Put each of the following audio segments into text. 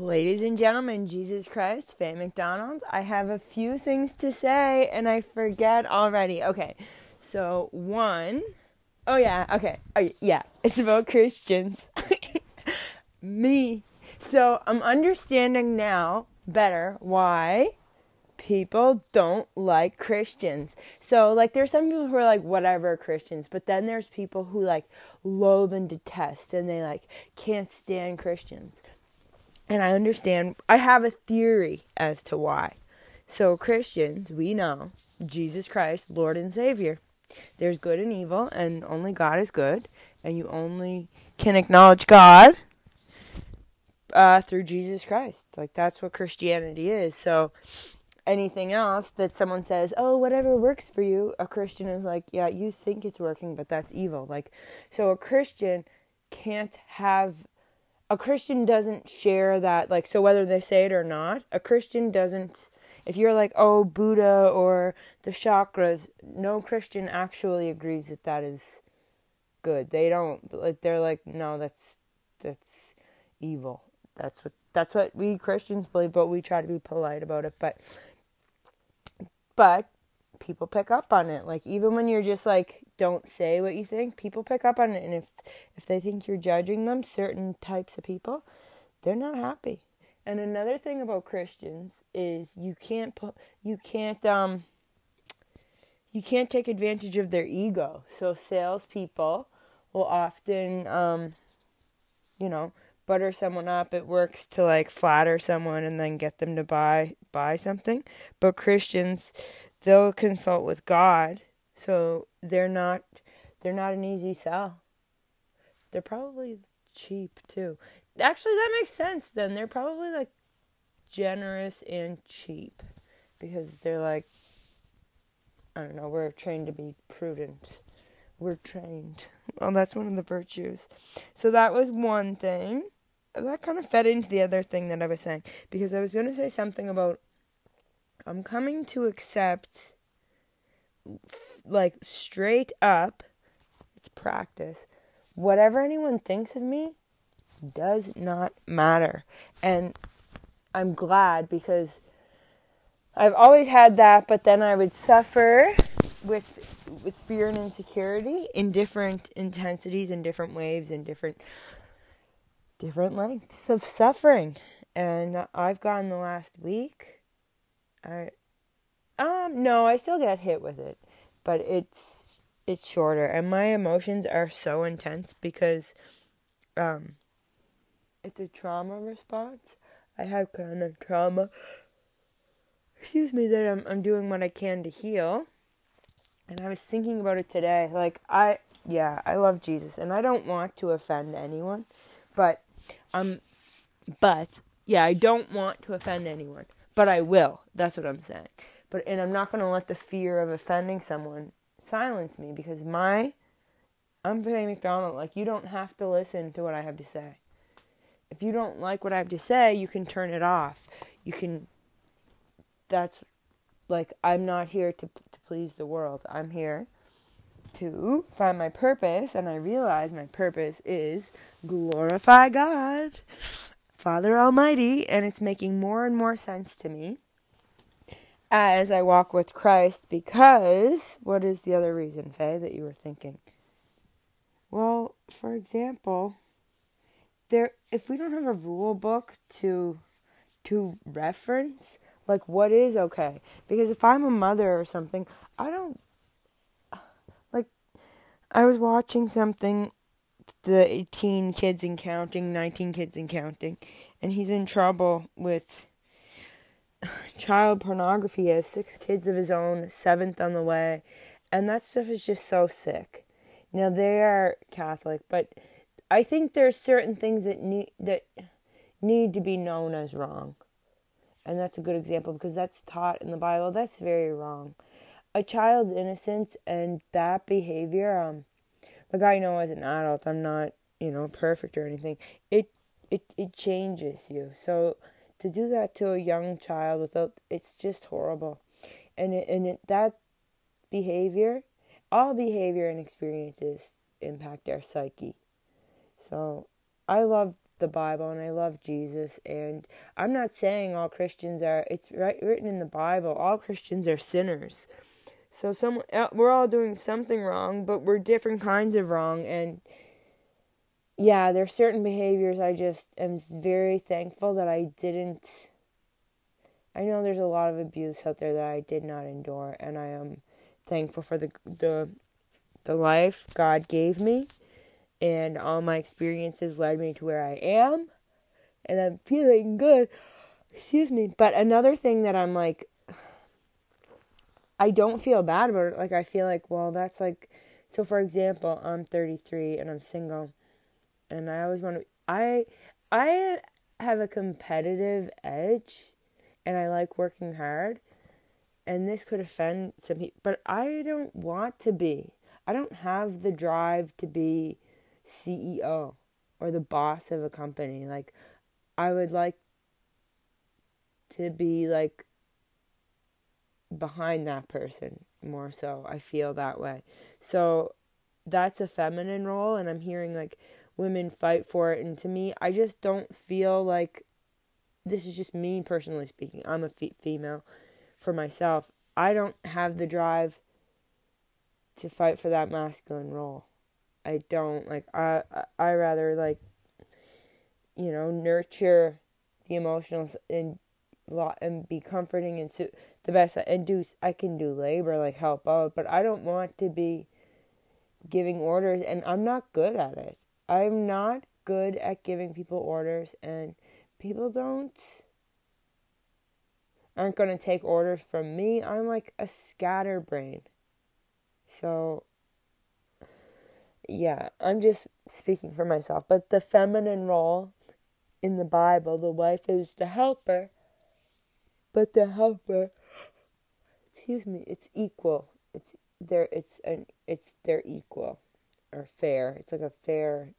Ladies and gentlemen, Jesus Christ, Faye McDonald, I have a few things to say and I forget already. Okay, so one, oh yeah, okay, oh yeah, it's about Christians. Me. So I'm understanding now better why people don't like Christians. So, like, there's some people who are like, whatever Christians, but then there's people who like loathe and detest and they like can't stand Christians. And I understand, I have a theory as to why. So, Christians, we know Jesus Christ, Lord and Savior. There's good and evil, and only God is good, and you only can acknowledge God uh, through Jesus Christ. Like, that's what Christianity is. So, anything else that someone says, oh, whatever works for you, a Christian is like, yeah, you think it's working, but that's evil. Like, so a Christian can't have a Christian doesn't share that, like, so whether they say it or not, a Christian doesn't, if you're like, oh, Buddha or the chakras, no Christian actually agrees that that is good. They don't, like, they're like, no, that's, that's evil. That's what, that's what we Christians believe, but we try to be polite about it. But, but people pick up on it. Like, even when you're just like, don't say what you think, people pick up on it. And if if they think you're judging them, certain types of people, they're not happy. And another thing about Christians is you can't put you can't um you can't take advantage of their ego. So salespeople will often um you know butter someone up. It works to like flatter someone and then get them to buy buy something. But Christians, they'll consult with God so they're not they're not an easy sell. They're probably cheap too. Actually, that makes sense then. They're probably like generous and cheap because they're like I don't know, we're trained to be prudent. We're trained. Well, that's one of the virtues. So that was one thing. That kind of fed into the other thing that I was saying because I was going to say something about I'm coming to accept like straight up, it's practice. Whatever anyone thinks of me does not matter. And I'm glad because I've always had that, but then I would suffer with with fear and insecurity in different intensities and different waves and different different lengths of suffering. And I've gone the last week. I um no, I still get hit with it but it's it's shorter and my emotions are so intense because um it's a trauma response. I have kind of trauma excuse me that I'm I'm doing what I can to heal. And I was thinking about it today. Like I yeah, I love Jesus and I don't want to offend anyone, but um but yeah, I don't want to offend anyone, but I will. That's what I'm saying. But and I'm not going to let the fear of offending someone silence me because my I'm Faye McDonald. Like you don't have to listen to what I have to say. If you don't like what I have to say, you can turn it off. You can. That's like I'm not here to to please the world. I'm here to find my purpose, and I realize my purpose is glorify God, Father Almighty, and it's making more and more sense to me as I walk with Christ because what is the other reason, Faye, that you were thinking? Well, for example, there if we don't have a rule book to to reference, like what is okay? Because if I'm a mother or something, I don't like I was watching something the 18 kids and counting, 19 kids and counting, and he's in trouble with child pornography. He has six kids of his own, seventh on the way, and that stuff is just so sick. Now they are Catholic, but I think there's certain things that need that need to be known as wrong, and that's a good example because that's taught in the Bible. That's very wrong. A child's innocence and that behavior. Um, like I know as an adult, I'm not you know perfect or anything. It it it changes you. So to do that to a young child without it's just horrible and it, and it, that behavior all behavior and experiences impact our psyche so i love the Bible and I love Jesus. And I'm not saying all Christians are, it's right, written in the Bible, all Christians are sinners. So some, uh, we're all doing something wrong, but we're different kinds of wrong. And yeah, there's certain behaviors I just am very thankful that I didn't. I know there's a lot of abuse out there that I did not endure, and I am thankful for the the the life God gave me and all my experiences led me to where I am and I'm feeling good. Excuse me. But another thing that I'm like I don't feel bad about it. Like I feel like, well, that's like so for example, I'm 33 and I'm single. And I always want to I I have a competitive edge and I like working hard. And this could offend some people, but I don't want to be. I don't have the drive to be CEO or the boss of a company. Like, I would like to be like behind that person more so. I feel that way. So that's a feminine role, and I'm hearing like women fight for it. And to me, I just don't feel like this is just me personally speaking. I'm a fe- female for myself. I don't have the drive to fight for that masculine role. I don't like I I rather like you know nurture the emotionals and lot and be comforting and so the best and do I can do labor like help out but I don't want to be giving orders and I'm not good at it. I'm not good at giving people orders and people don't aren't going to take orders from me. I'm like a scatterbrain. So yeah, I'm just speaking for myself, but the feminine role in the Bible, the wife is the helper, but the helper, excuse me, it's equal. It's there. It's an. It's they're equal, or fair. It's like a fair.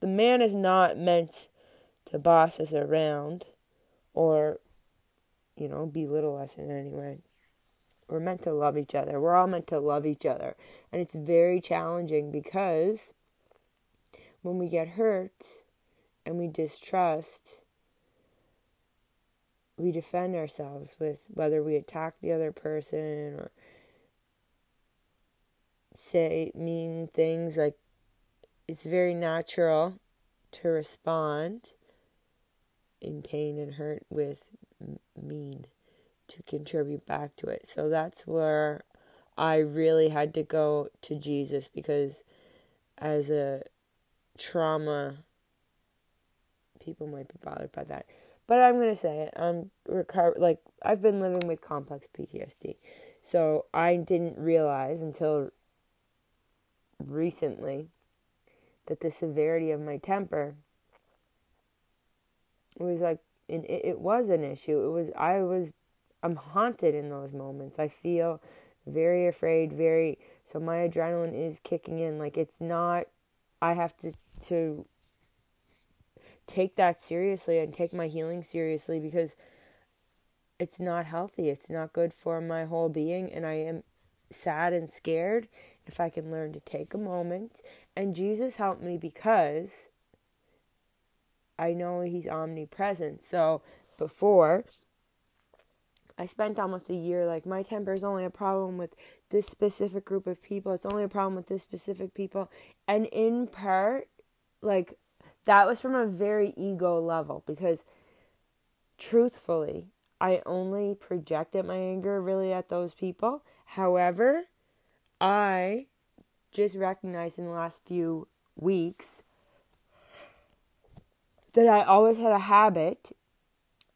The man is not meant to boss us around, or, you know, belittle us in any way. We're meant to love each other. We're all meant to love each other. And it's very challenging because when we get hurt and we distrust, we defend ourselves with whether we attack the other person or say mean things like it's very natural to respond in pain and hurt with mean to contribute back to it. So that's where I really had to go to Jesus because as a trauma people might be bothered by that. But I'm to say it. I'm recover like I've been living with complex PTSD. So I didn't realize until recently that the severity of my temper was like it, it was an issue. It was I was I'm haunted in those moments. I feel very afraid, very so my adrenaline is kicking in like it's not I have to to take that seriously and take my healing seriously because it's not healthy. It's not good for my whole being and I am sad and scared if I can learn to take a moment and Jesus helped me because I know he's omnipresent. So before I spent almost a year like my temper is only a problem with this specific group of people. It's only a problem with this specific people. And in part, like that was from a very ego level because truthfully, I only projected my anger really at those people. However, I just recognized in the last few weeks that I always had a habit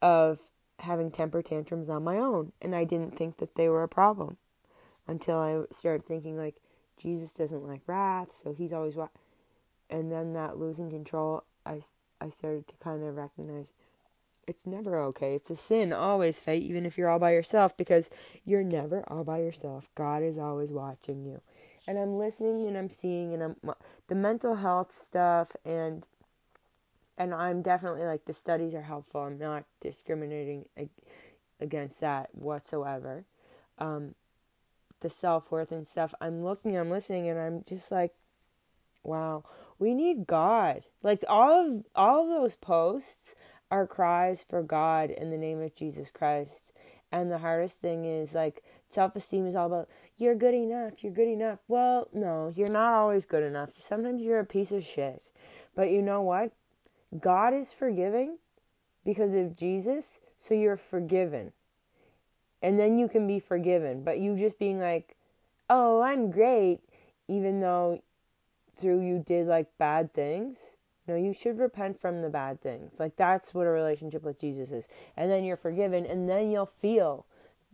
of having temper tantrums on my own and I didn't think that they were a problem until I started thinking like Jesus doesn't like wrath so he's always what and then that losing control I I started to kind of recognize it's never okay it's a sin always Faye even if you're all by yourself because you're never all by yourself God is always watching you and I'm listening and I'm seeing and I'm the mental health stuff and and I'm definitely like the studies are helpful. I'm not discriminating against that whatsoever. Um, the self worth and stuff. I'm looking, I'm listening, and I'm just like, wow, We need God. Like all of all of those posts are cries for God in the name of Jesus Christ. And the hardest thing is like self esteem is all about you're good enough, you're good enough. Well, no, you're not always good enough. Sometimes you're a piece of shit. But you know what? God is forgiving because of Jesus, so you're forgiven. And then you can be forgiven. But you just being like, oh, I'm great, even though through you did like bad things. No, you should repent from the bad things. Like that's what a relationship with Jesus is. And then you're forgiven and then you'll feel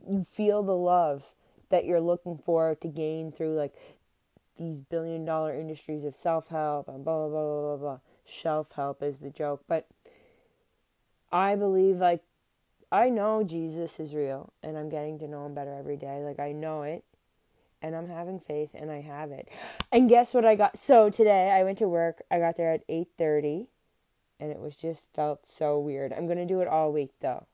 you feel the love that you're looking for to gain through like these billion dollar industries of self-help and blah blah blah blah blah. blah. Shelf help is the joke, but I believe like I know Jesus is real and I'm getting to know him better every day. Like I know it and I'm having faith and I have it. And guess what I got? So today I went to work. I got there at 8:30 and it was just felt so weird. I'm going to do it all week though.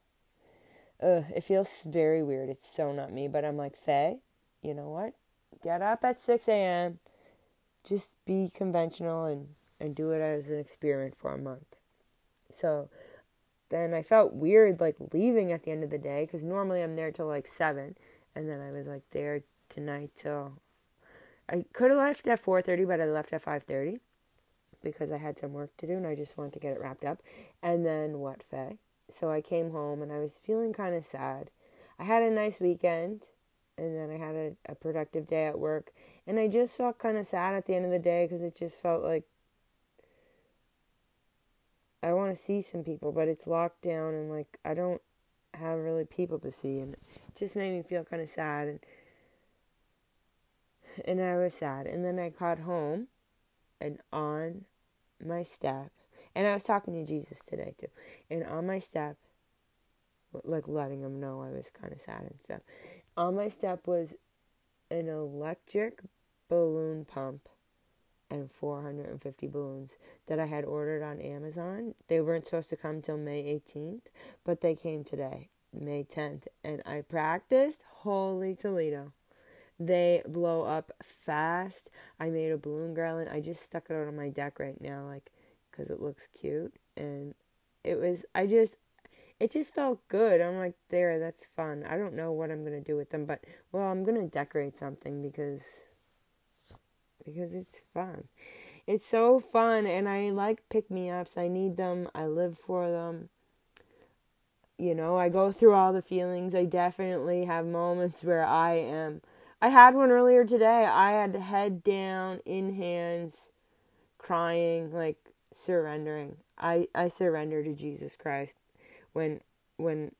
Ugh, it feels very weird. It's so not me, but I'm like, Faye, you know what? Get up at 6 a.m. Just be conventional and, and do it as an experiment for a month. So then I felt weird like leaving at the end of the day because normally I'm there till like 7 and then I was like there tonight till I could have left at 4:30 but I left at 5:30 because I had some work to do and I just wanted to get it wrapped up. And then what, Faye? So I came home and I was feeling kind of sad. I had a nice weekend and then I had a, a productive day at work and I just felt kind of sad at the end of the day because it just felt like I want to see some people, but it's locked down and like I don't have really people to see and it just made me feel kind of sad and and I was sad. And then I got home and on my step, and I was talking to Jesus today too. And on my step, like letting him know I was kind of sad and stuff. On my step was an electric balloon pump and 450 balloons that I had ordered on Amazon. They weren't supposed to come till May 18th, but they came today, May 10th, and I practiced Holy Toledo. They blow up fast. I made a balloon garland. I just stuck it out on my deck right now, like, because it looks cute. And it was, I just, it just felt good. I'm like, there, that's fun. I don't know what I'm going to do with them, but, well, I'm going to decorate something because, because it's fun. It's so fun, and I like pick me ups. I need them. I live for them you know, I go through all the feelings. I definitely have moments where I am I had one earlier today. I had head down, in hands, crying, like surrendering. I I surrender to Jesus Christ when when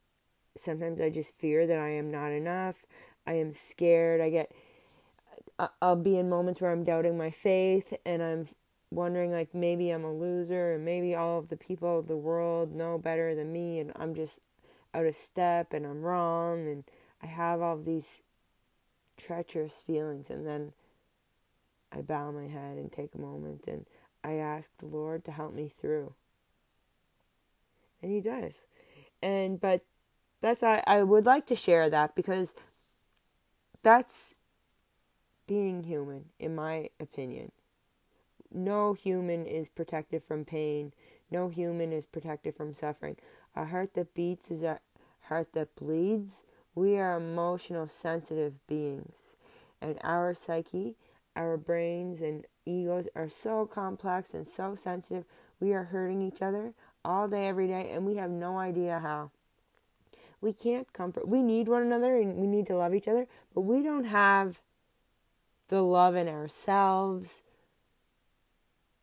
sometimes I just fear that I am not enough. I am scared. I get I'll be in moments where I'm doubting my faith and I'm wondering like maybe I'm a loser and maybe all of the people of the world know better than me and I'm just out of step and I'm wrong and I have all these treacherous feelings and then I bow my head and take a moment and I ask the Lord to help me through. And he does. And but that's I, I would like to share that because that's being human in my opinion. No human is protected from pain. No human is protected from suffering. A heart that beats is a heart that bleeds. We are emotional, sensitive beings, and our psyche, our brains, and egos are so complex and so sensitive. We are hurting each other all day, every day, and we have no idea how. We can't comfort. We need one another and we need to love each other, but we don't have the love in ourselves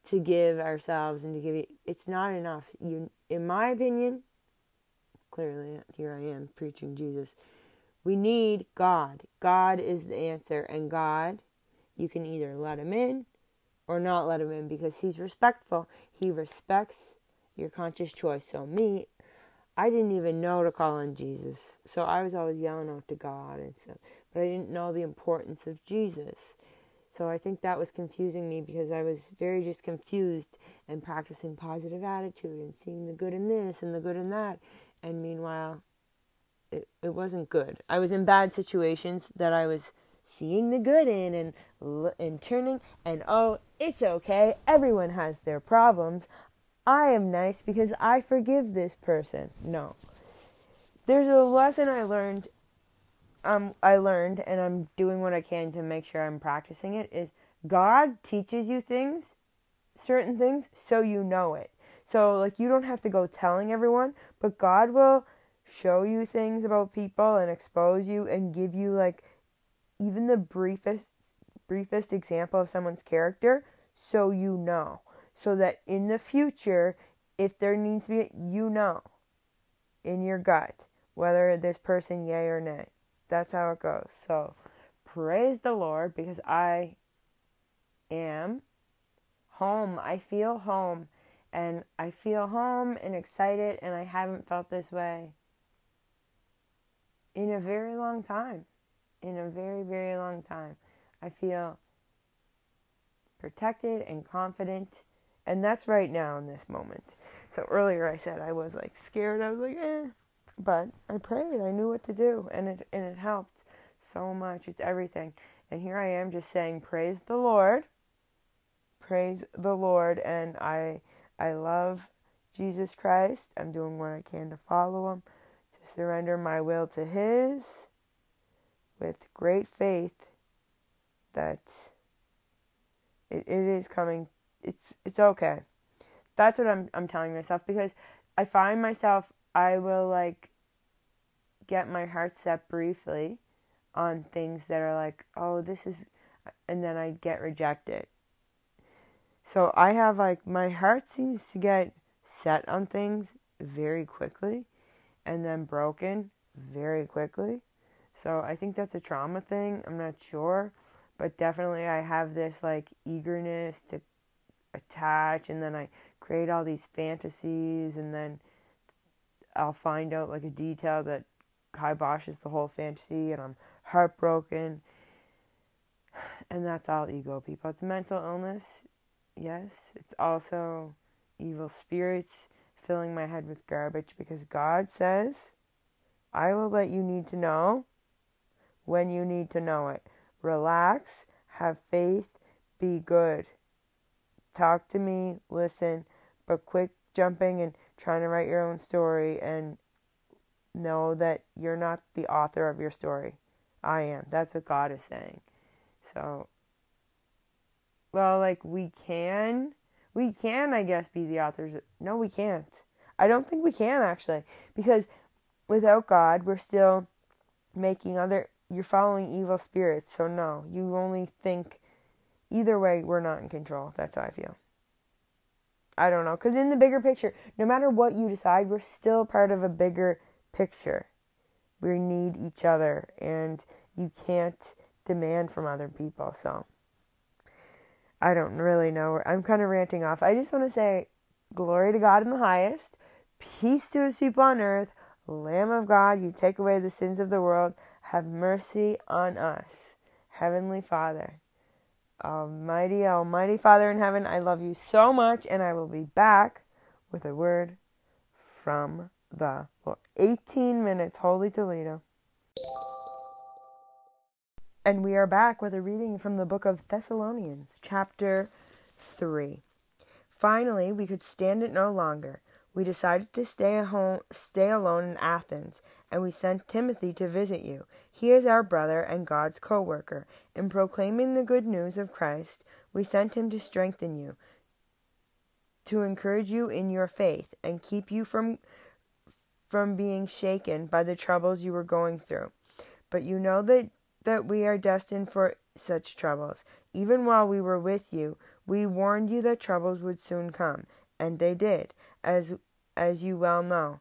to give ourselves and to give it. It's not enough. You, in my opinion, clearly here I am preaching Jesus. We need God. God is the answer. And God, you can either let him in or not let him in because he's respectful. He respects your conscious choice. So, me, I didn't even know to call on Jesus. So, I was always yelling out to God and stuff. But I didn't know the importance of Jesus. So, I think that was confusing me because I was very just confused and practicing positive attitude and seeing the good in this and the good in that. And meanwhile, it, it wasn't good. I was in bad situations that I was seeing the good in and and turning and oh, it's okay. Everyone has their problems. I am nice because I forgive this person. No. There's a lesson I learned um I learned and I'm doing what I can to make sure I'm practicing it is God teaches you things, certain things so you know it. So like you don't have to go telling everyone, but God will show you things about people and expose you and give you like even the briefest briefest example of someone's character so you know. So that in the future if there needs to be you know in your gut whether this person yay or nay. That's how it goes. So praise the lord because i am home. I feel home. And i feel home and excited and i haven't felt this way in a very long time. In a very, very long time. I feel protected and confident. And that's right now in this moment. So earlier I said I was like scared. I was like, eh. But I prayed. I knew what to do. And it, and it helped so much. It's everything. And here I am just saying, praise the Lord. Praise the Lord. And I, I love Jesus Christ. I'm doing what I can to follow him surrender my will to His with great faith that it, it is coming. It's it's okay. That's what I'm I'm telling myself because I find myself I will like get my heart set briefly on things that are like, oh, this is, and then I get rejected. So I have like my heart seems to get set on things very quickly and then broken very quickly. So I think that's a trauma thing. I'm not sure, but definitely I have this like eagerness to attach and then I create all these fantasies and then I'll find out like a detail that kiboshes the whole fantasy and I'm heartbroken. And that's all ego, people. It's mental illness, yes. It's also evil spirits filling my head with garbage because God says, I will let you need to know when you need to know it. Relax, have faith, be good. Talk to me, listen, but quit jumping and trying to write your own story and know that you're not the author of your story. I am. That's what God is saying. So, well, like we can we can, I guess, be the authors. No, we can't. I don't think we can actually, because without God, we're still making other. You're following evil spirits. So no, you only think. Either way, we're not in control. That's how I feel. I don't know, because in the bigger picture, no matter what you decide, we're still part of a bigger picture. We need each other, and you can't demand from other people. So. I don't really know. I'm kind of ranting off. I just want to say, glory to God in the highest, peace to his people on earth, Lamb of God, you take away the sins of the world, have mercy on us. Heavenly Father, Almighty, Almighty Father in heaven, I love you so much, and I will be back with a word from the Lord. 18 minutes, Holy Toledo. And we are back with a reading from the book of Thessalonians, chapter 3. Finally, we could stand it no longer. We decided to stay at home, stay alone in Athens, and we sent Timothy to visit you. He is our brother and God's co-worker. In proclaiming the good news of Christ, we sent him to strengthen you, to encourage you in your faith, and keep you from from being shaken by the troubles you were going through. But you know that that we are destined for such troubles. Even while we were with you, we warned you that troubles would soon come, and they did, as as you well know.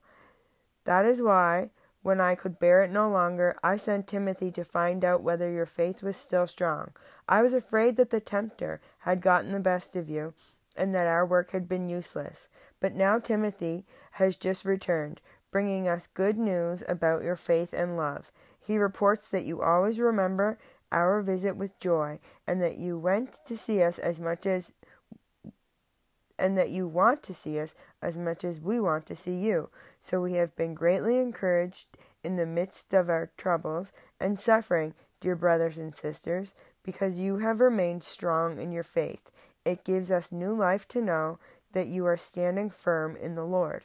That is why, when I could bear it no longer, I sent Timothy to find out whether your faith was still strong. I was afraid that the tempter had gotten the best of you, and that our work had been useless. But now Timothy has just returned, bringing us good news about your faith and love. He reports that you always remember our visit with joy, and that you went to see us as much as and that you want to see us as much as we want to see you. So we have been greatly encouraged in the midst of our troubles and suffering dear brothers and sisters, because you have remained strong in your faith. It gives us new life to know that you are standing firm in the Lord.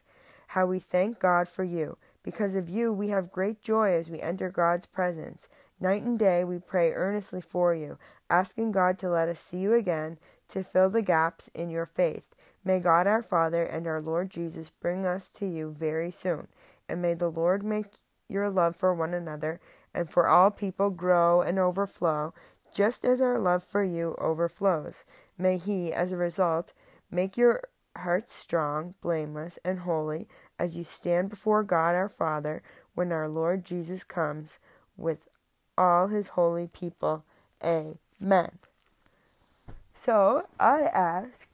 How we thank God for you. Because of you, we have great joy as we enter God's presence. Night and day, we pray earnestly for you, asking God to let us see you again, to fill the gaps in your faith. May God our Father and our Lord Jesus bring us to you very soon, and may the Lord make your love for one another and for all people grow and overflow, just as our love for you overflows. May He, as a result, make your hearts strong, blameless, and holy as you stand before God our Father when our Lord Jesus comes with all His holy people. Amen. So I asked,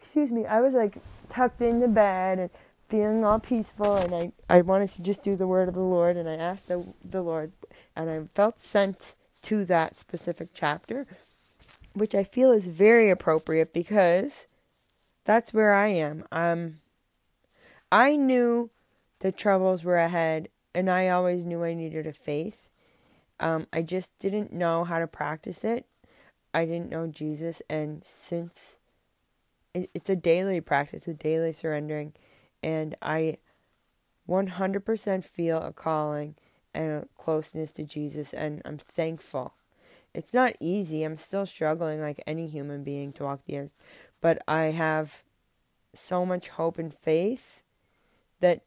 excuse me, I was like tucked into bed and feeling all peaceful and I, I wanted to just do the word of the Lord and I asked the, the Lord and I felt sent to that specific chapter, which I feel is very appropriate because that's where I am. Um, I knew the troubles were ahead, and I always knew I needed a faith. Um, I just didn't know how to practice it. I didn't know Jesus, and since it, it's a daily practice, a daily surrendering, and I 100% feel a calling and a closeness to Jesus, and I'm thankful. It's not easy. I'm still struggling like any human being to walk the earth, but I have so much hope and faith that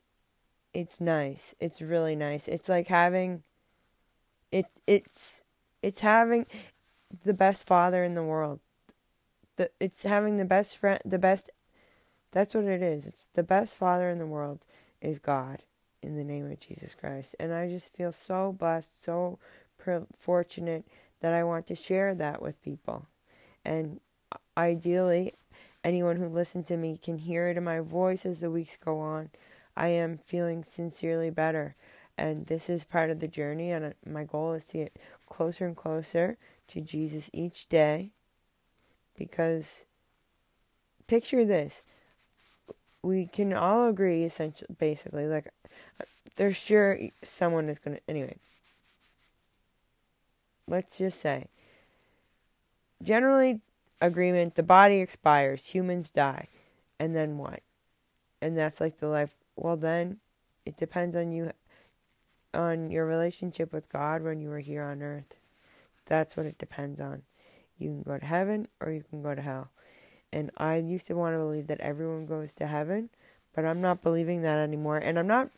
it's nice. It's really nice. It's like having it it's it's having the best father in the world. The it's having the best friend the best that's what it is. It's the best father in the world is God in the name of Jesus Christ. And I just feel so blessed, so fortunate that I want to share that with people. And ideally, anyone who listened to me can hear it in my voice as the weeks go on. I am feeling sincerely better. And this is part of the journey. And uh, my goal is to get closer and closer to Jesus each day. Because picture this we can all agree essentially basically like uh, there's sure someone is going to anyway let's just say generally agreement the body expires humans die and then what and that's like the life well then it depends on you on your relationship with god when you were here on earth that's what it depends on you can go to heaven or you can go to hell and I used to want to believe that everyone goes to heaven, but I'm not believing that anymore. And I'm not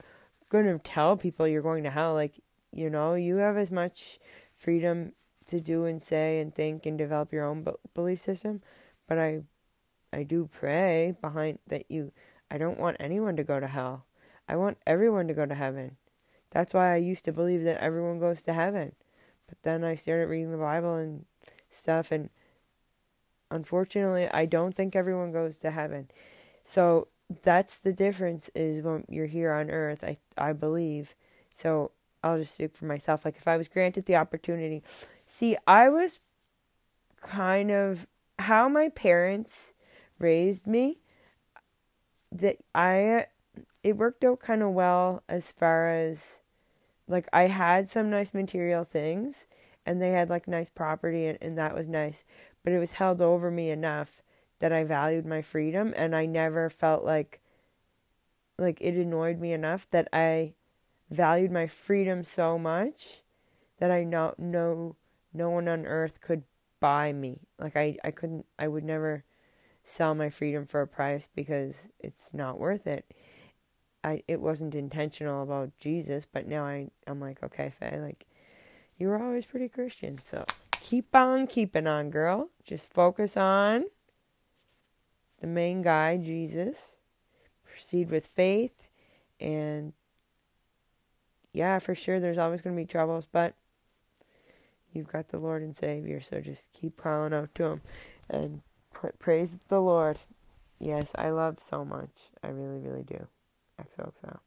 going to tell people you're going to hell. Like, you know, you have as much freedom to do and say and think and develop your own belief system. But I, I do pray behind that you. I don't want anyone to go to hell. I want everyone to go to heaven. That's why I used to believe that everyone goes to heaven. But then I started reading the Bible and stuff, and unfortunately, I don't think everyone goes to heaven. So that's the difference is when you're here on earth, I I believe. So I'll just speak for myself. Like if I was granted the opportunity. See, I was kind of how my parents raised me that I it worked out kind of well as far as like I had some nice material things and they had like nice property and, and that was nice but it was held over me enough that I valued my freedom and I never felt like like it annoyed me enough that I valued my freedom so much that I know no no one on earth could buy me. Like I I couldn't I would never sell my freedom for a price because it's not worth it. I it wasn't intentional about Jesus, but now I I'm like okay, Faye, like you were always pretty Christian, so keep on keeping on, girl. Just focus on the main guy, Jesus. Proceed with faith. And yeah, for sure, there's always going to be troubles, but you've got the Lord and Savior. So just keep crying out to Him and praise the Lord. Yes, I love so much. I really, really do. XOXO.